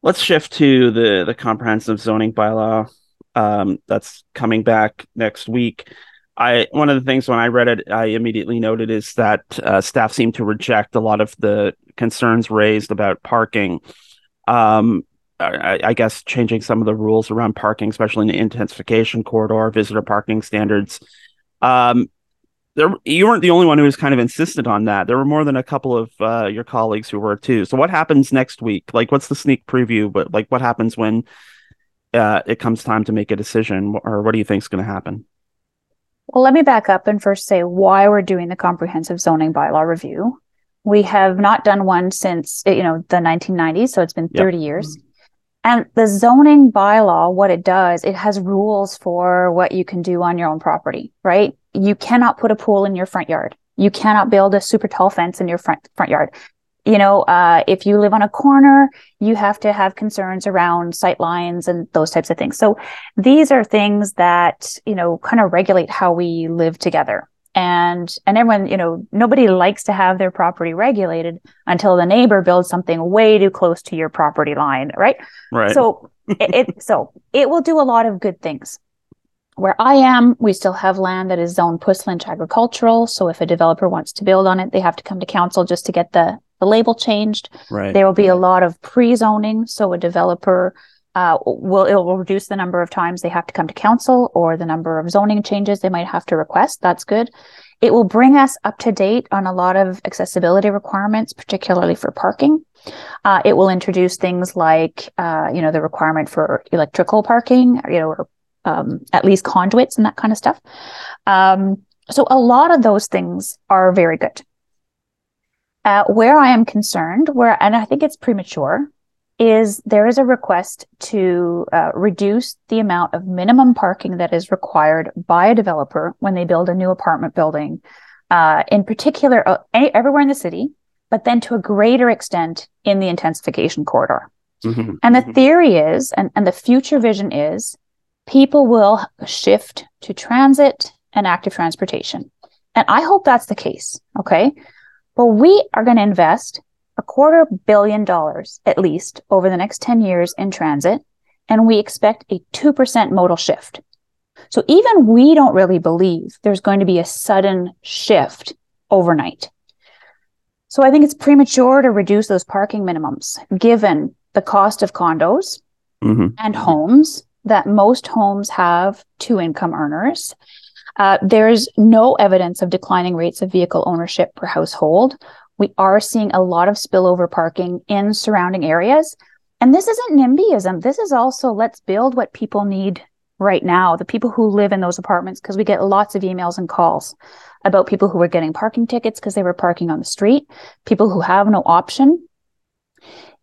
Let's shift to the the comprehensive zoning bylaw um, that's coming back next week. I one of the things when I read it, I immediately noted is that uh, staff seem to reject a lot of the concerns raised about parking. Um, I, I, guess changing some of the rules around parking, especially in the intensification corridor, visitor parking standards. Um, there, you weren't the only one who was kind of insistent on that. There were more than a couple of uh, your colleagues who were too. So, what happens next week? Like, what's the sneak preview? But like, what happens when uh, it comes time to make a decision, or what do you think is going to happen? Well, let me back up and first say why we're doing the comprehensive zoning bylaw review. We have not done one since eh, you know the 1990s, so it's been 30 yep. years. Mm-hmm. And the zoning bylaw, what it does, it has rules for what you can do on your own property, right? You cannot put a pool in your front yard. You cannot build a super tall fence in your front front yard. You know, uh, if you live on a corner, you have to have concerns around sight lines and those types of things. So these are things that, you know, kind of regulate how we live together. and and everyone you know nobody likes to have their property regulated until the neighbor builds something way too close to your property line right Right. so it, it (laughs) so it will do a lot of good things where i am we still have land that is zoned Puslinch agricultural so if a developer wants to build on it they have to come to council just to get the the label changed right. there will be a lot of pre-zoning, so a developer uh, will it will reduce the number of times they have to come to council or the number of zoning changes they might have to request. That's good. It will bring us up to date on a lot of accessibility requirements, particularly for parking. Uh, it will introduce things like, uh, you know, the requirement for electrical parking, you know, or um, at least conduits and that kind of stuff. Um, so a lot of those things are very good. Uh, where I am concerned, where and I think it's premature, is there is a request to uh, reduce the amount of minimum parking that is required by a developer when they build a new apartment building, uh, in particular uh, any, everywhere in the city, but then to a greater extent in the intensification corridor. Mhm. And the theory is, and, and the future vision is, people will shift to transit and active transportation. And I hope that's the case. Okay. But we are going to invest a quarter billion dollars at least over the next 10 years in transit. And we expect a 2% modal shift. So even we don't really believe there's going to be a sudden shift overnight. So I think it's premature to reduce those parking minimums given the cost of condos Mhm. and homes that most homes have two income earners. Uh, there's no evidence of declining rates of vehicle ownership per household. We are seeing a lot of spillover parking in surrounding areas. And this isn't NIMBYism. This is also let's build what people need right now, the people who live in those apartments, because we get lots of emails and calls about people who were getting parking tickets because they were parking on the street, people who have no option.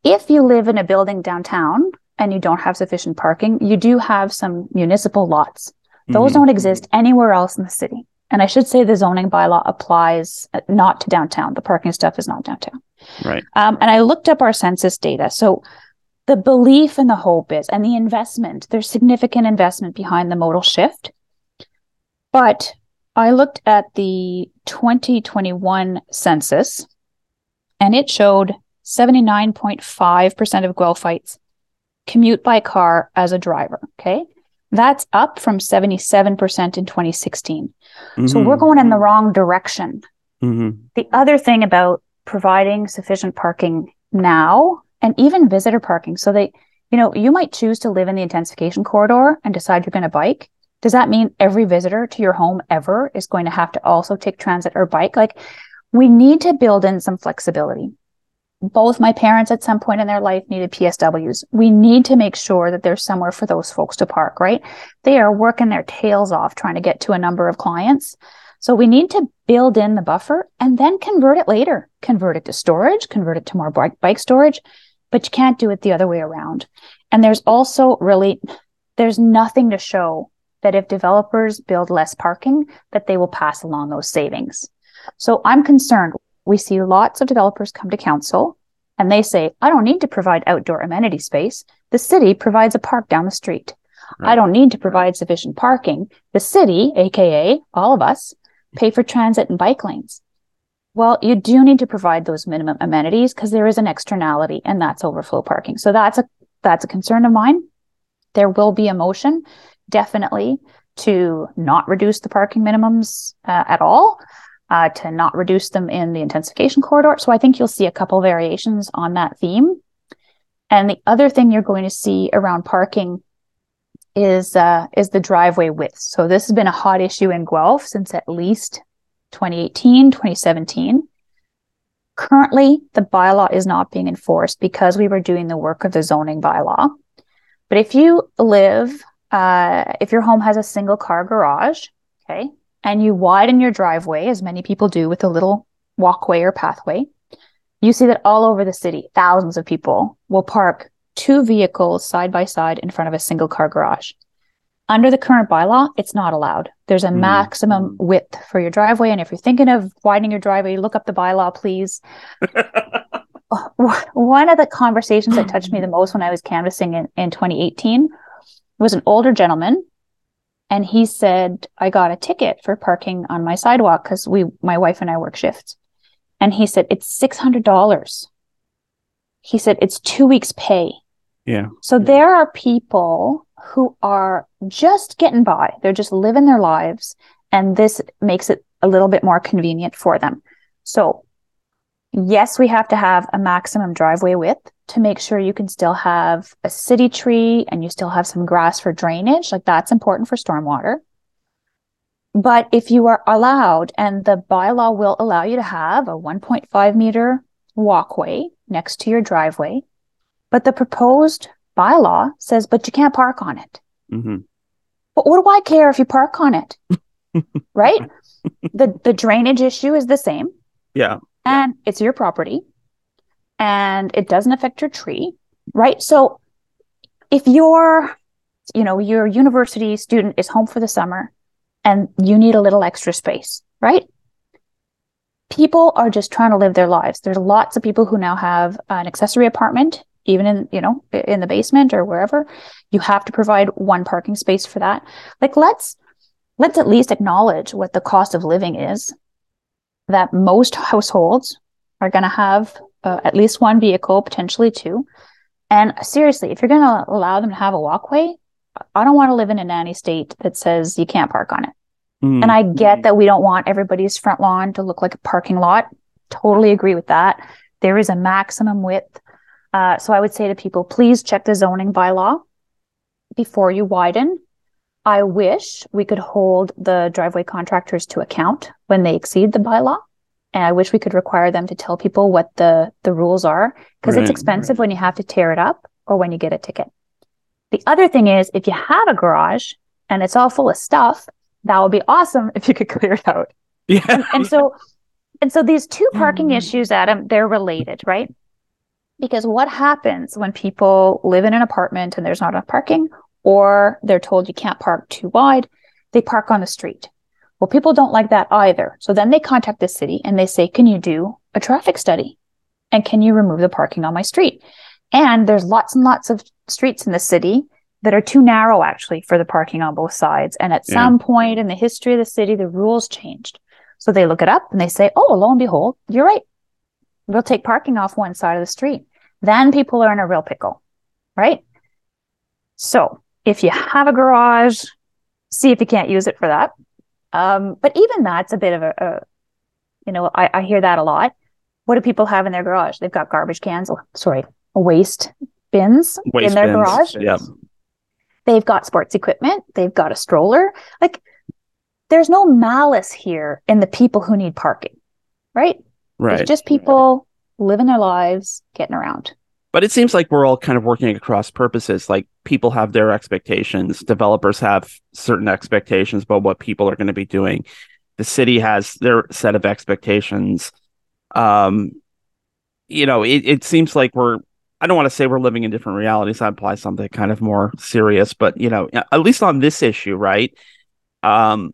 If you live in a building downtown and you don't have sufficient parking, you do have some municipal lots. Those Mhm. don't exist anywhere else in the city. And I should say the zoning bylaw applies uh, not to downtown. The parking stuff is not downtown. Right. Um, and I looked up our census data. So the belief and the hope is, and the investment, there's significant investment behind the modal shift. But I looked at the 2021 census and it showed 79.5% of Guelphites commute by car as a driver. Okay. That's up from 77% in 2016. So we're going in the wrong direction. Mhm. The other thing about providing sufficient parking now and even visitor parking. So they, you know, you might choose to live in the intensification corridor and decide you're going to bike. Does that mean every visitor to your home ever is going to have to also take transit or bike? Like we need to build in some flexibility. Both my parents at some point in their life needed PSWs. We need to make sure that there's somewhere for those folks to park, right? They are working their tails off trying to get to a number of clients. So we need to build in the buffer and then convert it later. Convert it to storage, convert it to more bike, bike storage, but you can't do it the other way around. And there's also really, there's nothing to show that if developers build less parking, that they will pass along those savings. So I'm concerned. We see lots of developers come to council and they say, I don't need to provide outdoor amenity space. The city provides a park down the street. I don't need to provide sufficient parking. The city, AKA all of us, pay for transit and bike lanes. Well, you do need to provide those minimum amenities because there is an externality and that's overflow parking. So that's a that's a concern of mine. There will be a motion, definitely, to not reduce the parking minimums uh, at all, uh, to not reduce them in the intensification corridor. So I think you'll see a couple variations on that theme. And the other thing you're going to see around parking is uh, is the driveway width. So this has been a hot issue in Guelph since at least 2018, 2017. Currently, the bylaw is not being enforced because we were doing the work of the zoning bylaw. But if you live, uh, if your home has a single car garage, okay, and you widen your driveway, as many people do with a little walkway or pathway, you see that all over the city, thousands of people will park two vehicles side by side in front of a single car garage. Under the current bylaw, it's not allowed. There's a Mhm. maximum width for your driveway. And if you're thinking of widening your driveway, look up the bylaw, please. (laughs) One of the conversations that touched me the (clears throat) most when I was canvassing in, in 2018 was an older gentleman and he said I got a ticket for parking on my sidewalk because we my wife and I work shifts. And he said it's six hundred dollars. He said it's two weeks' pay. Yeah. So there are people who are just getting by. They're just living their lives, and this makes it a little bit more convenient for them. So, yes, we have to have a maximum driveway width to make sure you can still have a city tree and you still have some grass for drainage. Like that's important for stormwater. But if you are allowed, and the bylaw will allow you to have a 1.5 meter walkway next to your driveway, but the proposed bylaw says, but you can't park on it. hmm But what do I care if you park on it? (laughs) right? The the drainage issue is the same Yeah. And it's your property and it doesn't affect your tree, right? So if your you know, your university student is home for the summer and you need a little extra space, right? People are just trying to live their lives. There's lots of people who now have an accessory apartment even in, you know, in the basement or wherever. You have to provide one parking space for that. Like let's let's at least acknowledge what the cost of living is that most households are going to have uh, at least one vehicle, potentially two. And seriously, if you're going to allow them to have a walkway, I don't want to live in a nanny state that says you can't park on it. Mm. And I get that we don't want everybody's front lawn to look like a parking lot. Totally agree with that. There is a maximum width. Uh, so I would say to people, please check the zoning bylaw before you widen. I wish we could hold the driveway contractors to account when they exceed the bylaw. And I wish we could require them to tell people what the, the rules are because Right, it's expensive when you have to tear it up or when you get a ticket. The other thing is if you have a garage and it's all full of stuff, that would be awesome if you could clear it out. (laughs) yeah. And, and so and so these two parking mm-hmm. issues, Adam, they're related, right? Because what happens when people live in an apartment and there's not enough parking, or they're told you can't park too wide, they park on the street. Well, people don't like that either. So then they contact the city and they say, Can you do a traffic study? And can you remove the parking on my street? And there's lots and lots of streets in the city that are too narrow actually for the parking on both sides. And at Yeah. some point in the history of the city, the rules changed. So they look it up and they say, oh, lo and behold, you're right. We'll take parking off one side of the street. Then people are in a real pickle, right? So if you have a garage, see if you can't use it for that. Um, but even that's a bit of a, a you know, I, I hear that a lot. What do people have in their garage? They've got garbage cans, sorry, waste bins Waste in their bins, garage. Yep. They've got sports equipment. They've got a stroller. Like there's no malice here in the people who need parking, right? Right. It's just people living their lives, getting around. But it seems like we're all kind of working across purposes. Like people have their expectations, developers have certain expectations about what people are going to be doing. The city has their set of expectations. Um, you know, it, it seems like we're, I don't want to say we're living in different realities. That implies something kind of more serious, but you know, at least on this issue, right? Um,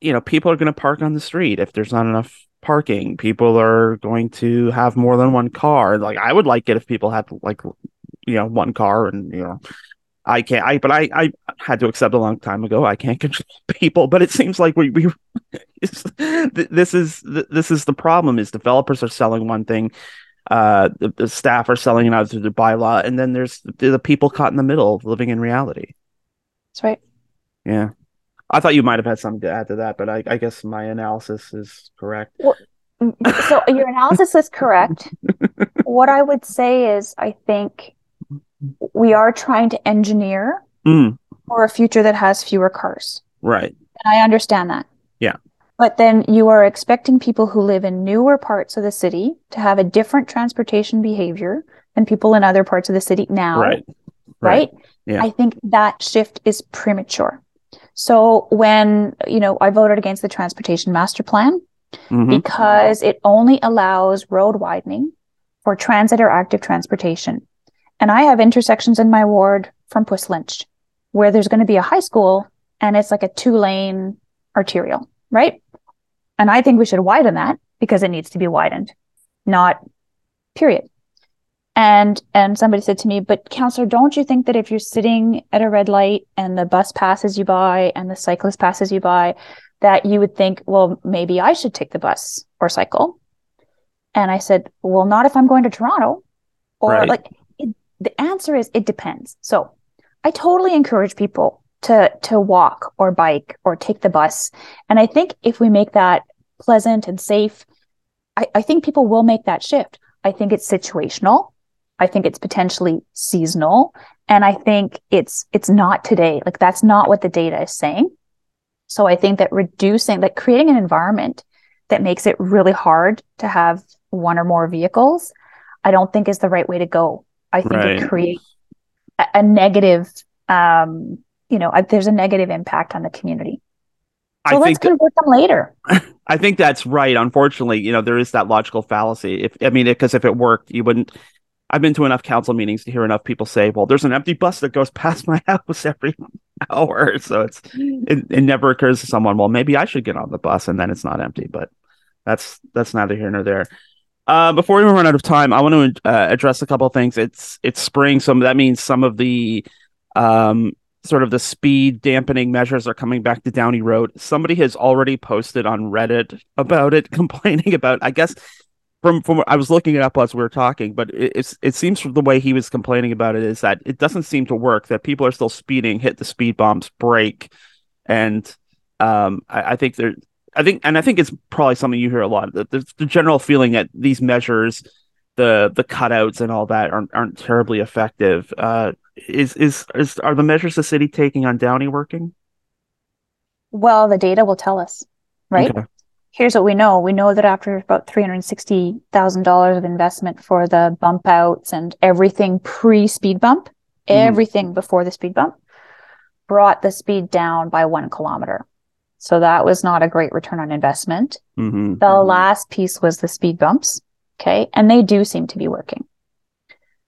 you know, people are going to park on the street if there's not enough parking. People are going to have more than one car. Like I would like it if people had like you know one car and you know I can't I but I I had to accept a long time ago I can't (laughs) control people but it seems like we we (laughs) this is this is the problem is developers are selling one thing uh the, the staff are selling another through the bylaw and then there's the, the people caught in the middle living in reality That's right. yeah I thought you might have had something to add to that but I, I guess my analysis is correct So your analysis is correct. (laughs) what I would say is I think we are trying to engineer Mm, for a future that has fewer cars. right And I understand that. Yeah. But then you are expecting people who live in newer parts of the city to have a different transportation behavior than people in other parts of the city now. right Right. Yeah. I think that shift is premature. So when, you know, I voted against the transportation master plan Mhm. because it only allows road widening for transit or active transportation. And I have intersections in my ward from Puslinch where there's going to be a high school and it's like a two lane arterial, right? And I think we should widen that because it needs to be widened, not period. And and somebody said to me, but counselor, don't you think that if you're sitting at a red light and the bus passes you by and the cyclist passes you by, that you would think, well, maybe I should take the bus or cycle? And I said, well, not if I'm going to Toronto. Or Right. like it, the answer is it depends. So I totally encourage people to to walk or bike or take the bus. And I think if we make that pleasant and safe, I, I think people will make that shift. I think it's situational. I think it's potentially seasonal. And I think it's it's not today. Like that's not what the data is saying. So I think that reducing like creating an environment that makes it really hard to have one or more vehicles, I don't think is the right way to go. I think Right. it creates a, a negative um, you know, there's a negative impact on the community. So I let's that- convert them later. (laughs) I think that's right. Unfortunately, you know, there is that logical fallacy. If I mean, because if it worked, you wouldn't. I've been to enough council meetings to hear enough people say, "Well, there's an empty bus that goes (laughs) past my house every hour," so it's it, it never occurs to someone, "Well, maybe I should get on the bus," and then it's not empty. But that's that's neither here nor there. Uh, before we run out of time, I want to uh, address a couple of things. It's it's spring, so that means some of the um, sort of the speed dampening measures are coming back to Downey Road. Somebody has already posted on Reddit about it, (laughs) complaining about. I guess from from I was looking it up as we were talking, but it, it's it seems from the way he was complaining about it is that it doesn't seem to work. That people are still speeding, hit the speed bumps, brake, and um, I, I think there. I think, and I think it's probably something you hear a lot. The, the, the general feeling that these measures, the the cutouts and all that, aren't aren't terribly effective. Uh, is is is are the measures the city taking on Downey working? Well, the data will tell us, right? Okay. Here's what we know. We know that after about $360,000 of investment for the bump outs and everything pre speed bump, everything before the speed bump brought the speed down by one kilometer. So that was not a great return on investment. hmm The last piece was the speed bumps. Okay. And they do seem to be working.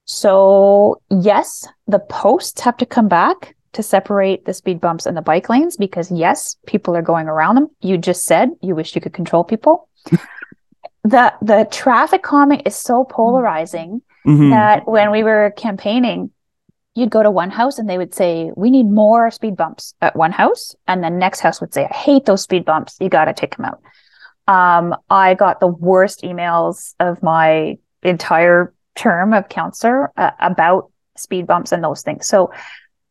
So yes, the posts have to come back to separate the speed bumps and the bike lanes because yes, people are going around them. You just said you wish you could control people. (laughs) the the traffic calming is so polarizing hmm that when we were campaigning, you'd go to one house and they would say, We need more speed bumps at one house. And the next house would say, I hate those speed bumps. You got to take them out. Um, I got the worst emails of my entire term of counselor uh, about speed bumps and those things. So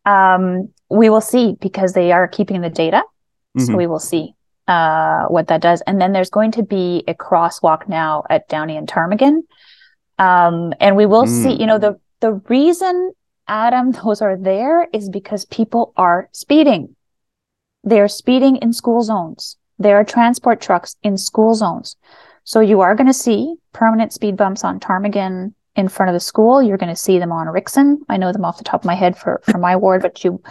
um, we will see because they are keeping the data. So Mhm. we will see uh, what that does. And then there's going to be a crosswalk now at Downey and Ptarmigan. Um, and we will see, Mm. you know, the, the reason, Adam, (laughs) those are there is because people are speeding. They're speeding in school zones. There are transport trucks in school zones. So you are going to see permanent speed bumps on Ptarmigan in front of the school. You're going to see them on Rickson. I know them off the top of my head for, for my ward, but you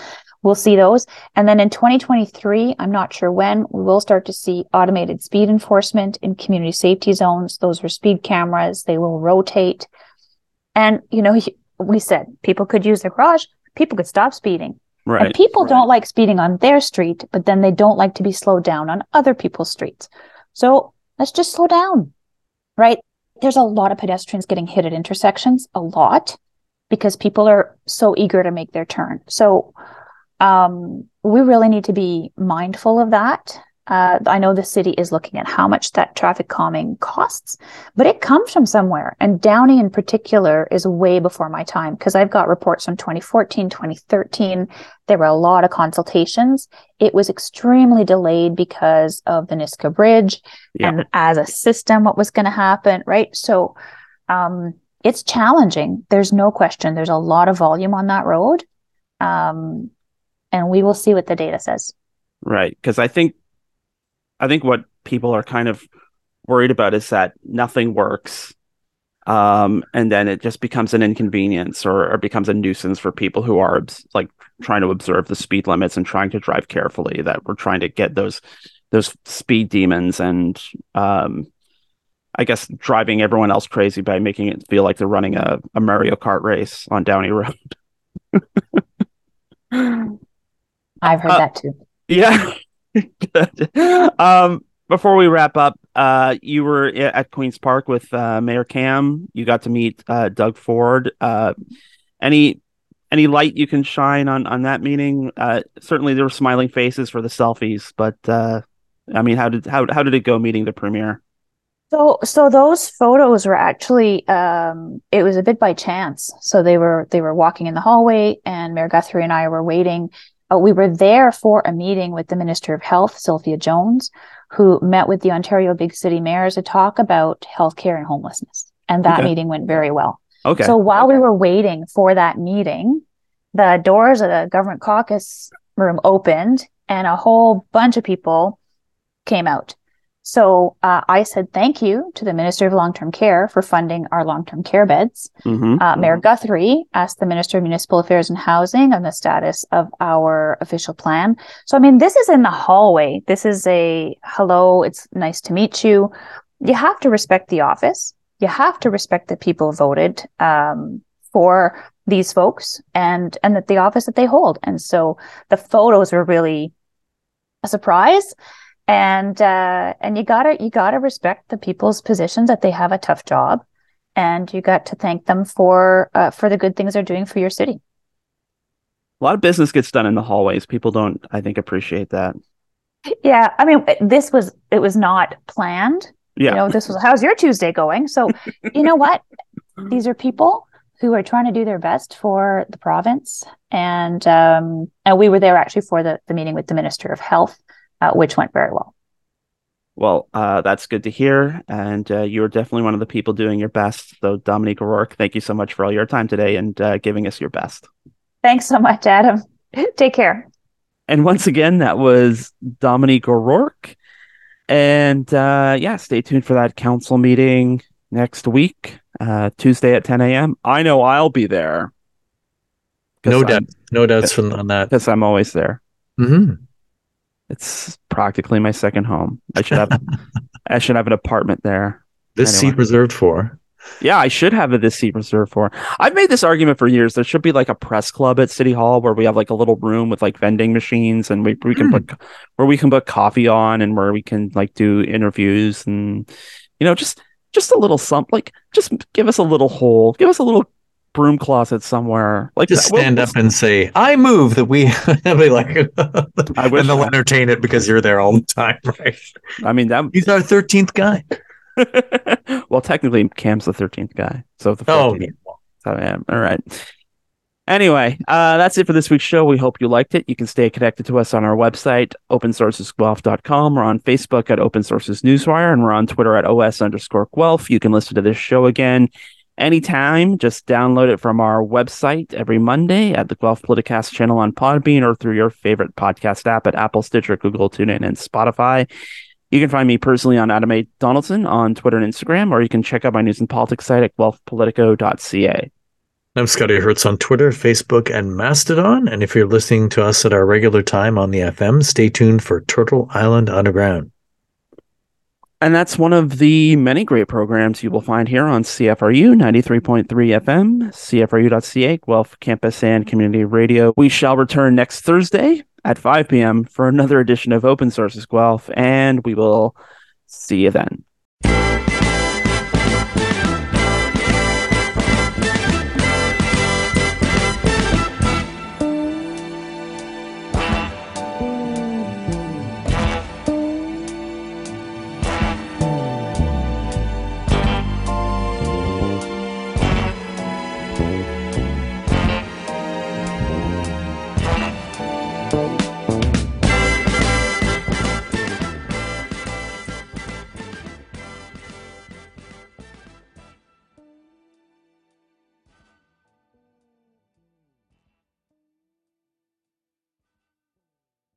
will see those. And then in 2023, I'm not sure when, we will start to see automated speed enforcement in community safety zones. Those are speed cameras. They will rotate. And, you know, we said people could use their garage. People could stop speeding. Right. And people don't like speeding on their street, but then they don't like to be slowed down on other people's streets. So let's just slow down, right? There's a lot of pedestrians getting hit at intersections, a lot, because people are so eager to make their turn. So um, we really need to be mindful of that. Uh, I know the city is looking at how much that traffic calming costs, but it comes from somewhere. And Downey in particular is way before my time because I've got reports from 2014, 2013. There were a lot of consultations. It was extremely delayed because of the Niska Bridge Yeah. and as a system, what was going to happen, right? So um, it's challenging. There's no question. There's a lot of volume on that road. Um, and we will see what the data says. Right. Because I think, I think what people are kind of worried about is that nothing works. Um, and then it just becomes an inconvenience or, or becomes a nuisance for people who are like trying to observe the speed limits and trying to drive carefully. That we're trying to get those those speed demons and um, I guess driving everyone else crazy by making it feel like they're running a, a Mario Kart race on Downey Road. (laughs) I've heard Uh, that too. Yeah. Um, before we wrap up, uh, you were at Queens Park with uh, Mayor Cam. You got to meet uh, Doug Ford. Uh, any any light you can shine on on that meeting? Uh, certainly, there were smiling faces for the selfies, but uh, I mean, how did how how did it go meeting the premier? So, so those photos were actually um, it was a bit by chance. So they were they were walking in the hallway, and Mayor Guthrie and I were waiting. Uh, we were there for a meeting with the Minister of Health, Sylvia Jones, who met with the Ontario Big City Mayors to talk about healthcare and homelessness. And that Okay. meeting went very well. Okay, So while we were waiting for that meeting, the doors of the government caucus room opened and a whole bunch of people came out. So uh, I said thank you to the Minister of Long Term Care for funding our long term care beds. Mhm. Uh, Mayor Guthrie asked the Minister of Municipal Affairs and Housing on the status of our official plan. So, I mean, this is in the hallway. This is a hello, it's nice to meet you. You have to respect the office. You have to respect that people voted um, for these folks and and that the office that they hold. And so the photos were really a surprise. And uh, and you gotta you gotta respect the people's positions that they have a tough job and you got to thank them for uh, for the good things they're doing for your city. a lot of business gets done in the hallways. People don't, I think, appreciate that. Yeah, I mean, this was it was not planned. Yeah, You know, this was how's your Tuesday going? So, you know what? These are people who are trying to do their best for the province, and um, and we were there actually for the the meeting with the Minister of Health, uh, which went very well. Well, uh, that's good to hear. And uh, you are definitely one of the people doing your best. So, Dominique O'Rourke, thank you so much for all your time today and uh, giving us your best. Thanks so much, Adam. (laughs) Take care. And once again, that was Dominique O'Rourke. And uh, yeah, stay tuned for that council meeting next week, uh, Tuesday at 10 a.m. I know I'll be there. No doubt, no doubts from on that. (laughs) Because I'm always there. hmm It's practically my second home. I should have (laughs) I should have an apartment there. This Anyway. seat reserved for. Yeah, I should have a this seat reserved for. I've made this argument for years. There should be like a press club at City Hall where we have like a little room with like vending machines and we we can Hmm. put where we can put coffee on and where we can like do interviews and you know just just a little something like just give us a little hole, give us a little broom closet somewhere. Like Just that. We'll- stand up and say, "I move that we." (laughs) Be like, (laughs) I wish and they'll I- entertain it because you're there all the time, (laughs) right? I mean that. He's our thirteenth guy. well, technically, Cam's the thirteenth guy, so the Oh, 14th. So, yeah, all right. Anyway, uh, that's it for this week's show. We hope you liked it. You can stay connected to us on our website, opensourcesguelph.com. We're on Facebook at Open Sources Newswire, and we're on Twitter at OS underscore Guelph. You can listen to this show again anytime. Just download it from our website every Monday at the Guelph Politicast channel on Podbean or through your favorite podcast app at Apple, Stitcher, Google, TuneIn, and Spotify. You can find me personally on Adam A. Donaldson on Twitter and Instagram, or you can check out my news and politics site at guelphpolitico.ca. I'm Scotty Hertz on Twitter, Facebook, and Mastodon. And if you're listening to us at our regular time on the FM, stay tuned for Turtle Island Underground. And that's one of the many great programs you will find here on CFRU 93.3 FM, CFRU.ca, Guelph Campus and Community Radio. We shall return next Thursday at 5 p.m. for another edition of Open Sources Guelph, and we will see you then.